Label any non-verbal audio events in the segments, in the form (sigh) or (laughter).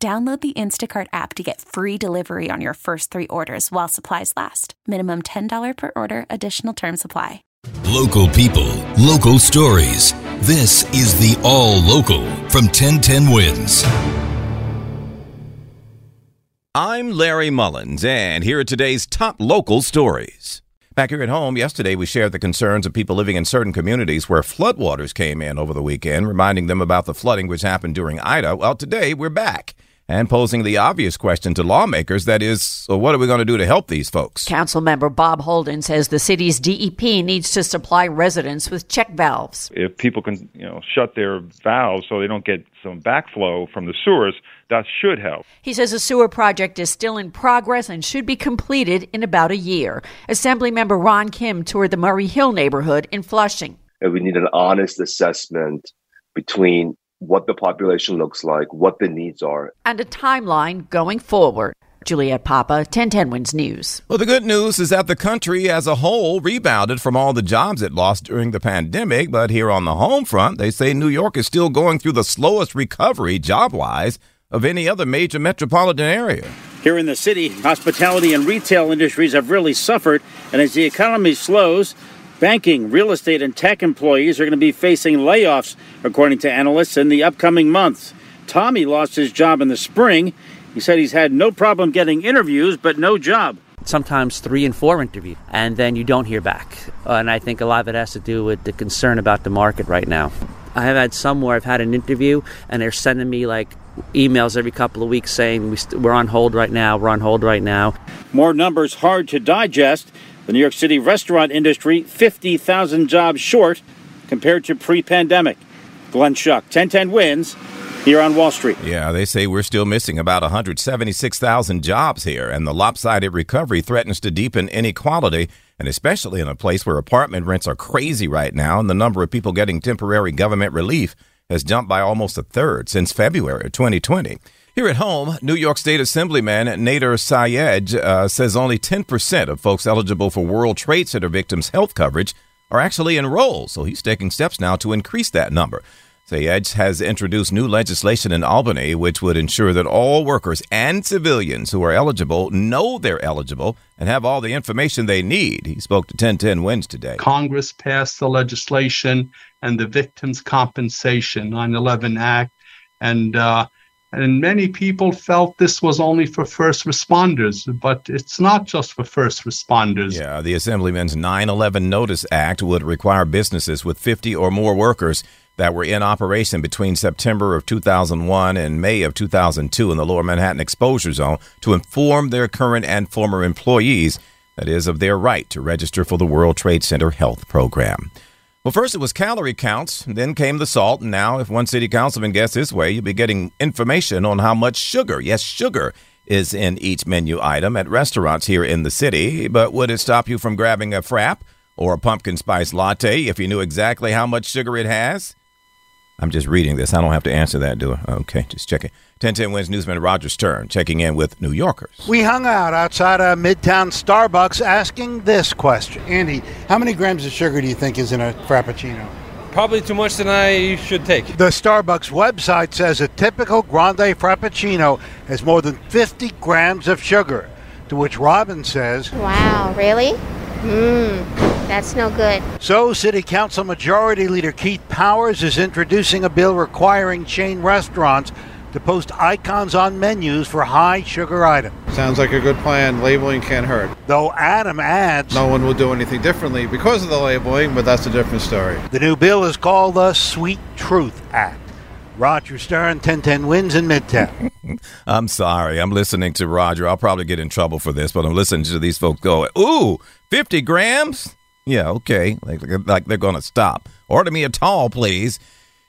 Download the Instacart app to get free delivery on your first three orders while supplies last. Minimum $10 per order, additional term supply. Local people, local stories. This is the All Local from 1010 Wins. I'm Larry Mullins, and here are today's top local stories. Back here at home, yesterday we shared the concerns of people living in certain communities where floodwaters came in over the weekend, reminding them about the flooding which happened during Ida. Well, today we're back and posing the obvious question to lawmakers that is, so what are we going to do to help these folks? Council member Bob Holden says the city's DEP needs to supply residents with check valves. If people can, you know, shut their valves so they don't get some backflow from the sewers, that should help. He says the sewer project is still in progress and should be completed in about a year. Assemblymember Ron Kim toured the Murray Hill neighborhood in Flushing. And we need an honest assessment between what the population looks like, what the needs are, and a timeline going forward. Juliet Papa, 1010 Wins News. Well, the good news is that the country as a whole rebounded from all the jobs it lost during the pandemic. But here on the home front, they say New York is still going through the slowest recovery job wise of any other major metropolitan area. Here in the city, hospitality and retail industries have really suffered. And as the economy slows, Banking, real estate, and tech employees are going to be facing layoffs, according to analysts, in the upcoming months. Tommy lost his job in the spring. He said he's had no problem getting interviews, but no job. Sometimes three and four interviews, and then you don't hear back. And I think a lot of it has to do with the concern about the market right now. I have had some where I've had an interview, and they're sending me like emails every couple of weeks saying we st- we're on hold right now, we're on hold right now. More numbers hard to digest. The New York City restaurant industry, 50,000 jobs short compared to pre pandemic. Glenn Schuck, 1010 wins here on Wall Street. Yeah, they say we're still missing about 176,000 jobs here, and the lopsided recovery threatens to deepen inequality, and especially in a place where apartment rents are crazy right now, and the number of people getting temporary government relief has jumped by almost a third since February of 2020. Here at home, New York State Assemblyman Nader Sayegh uh, says only 10% of folks eligible for World Trade Center victims' health coverage are actually enrolled, so he's taking steps now to increase that number. Sayegh has introduced new legislation in Albany which would ensure that all workers and civilians who are eligible know they're eligible and have all the information they need. He spoke to 1010 Wins today. Congress passed the legislation and the Victims Compensation 9 11 Act, and uh, and many people felt this was only for first responders, but it's not just for first responders. Yeah, the Assemblyman's 9 11 Notice Act would require businesses with 50 or more workers that were in operation between September of 2001 and May of 2002 in the Lower Manhattan Exposure Zone to inform their current and former employees, that is, of their right to register for the World Trade Center Health Program. Well, first it was calorie counts, then came the salt, and now if one city councilman gets his way, you'll be getting information on how much sugar, yes, sugar, is in each menu item at restaurants here in the city. But would it stop you from grabbing a frap or a pumpkin spice latte if you knew exactly how much sugar it has? I'm just reading this. I don't have to answer that, do I? Okay, just checking. 1010 Wins newsman Roger Stern checking in with New Yorkers. We hung out outside a Midtown Starbucks asking this question. Andy, how many grams of sugar do you think is in a Frappuccino? Probably too much than I should take. The Starbucks website says a typical Grande Frappuccino has more than 50 grams of sugar, to which Robin says, Wow, really? Mmm, that's no good. So, City Council Majority Leader Keith Powers is introducing a bill requiring chain restaurants to post icons on menus for high sugar items. Sounds like a good plan. Labeling can't hurt. Though Adam adds, No one will do anything differently because of the labeling, but that's a different story. the new bill is called the Sweet Truth Act. Roger Stern, 1010 wins in Midtown. (laughs) I'm sorry. I'm listening to Roger. I'll probably get in trouble for this, but I'm listening to these folks go, ooh, 50 grams? Yeah, okay. Like, like they're going to stop. Order me a tall, please.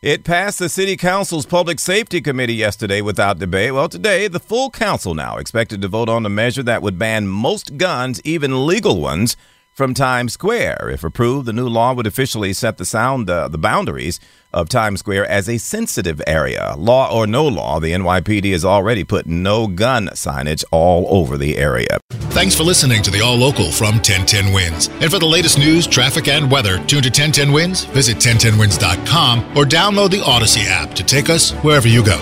It passed the City Council's Public Safety Committee yesterday without debate. Well, today, the full council now expected to vote on a measure that would ban most guns, even legal ones, from Times Square. If approved, the new law would officially set the sound uh, the boundaries of Times Square as a sensitive area. Law or no law, the NYPD has already put no gun signage all over the area. Thanks for listening to the All Local from 1010 Wins. And for the latest news, traffic, and weather, tune to 1010 Wins, visit 1010wins.com, or download the Audacy app to take us wherever you go.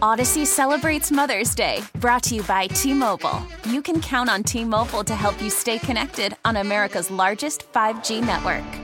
Audacy celebrates Mother's Day, brought to you by T Mobile. You can count on T Mobile to help you stay connected on America's largest 5G network.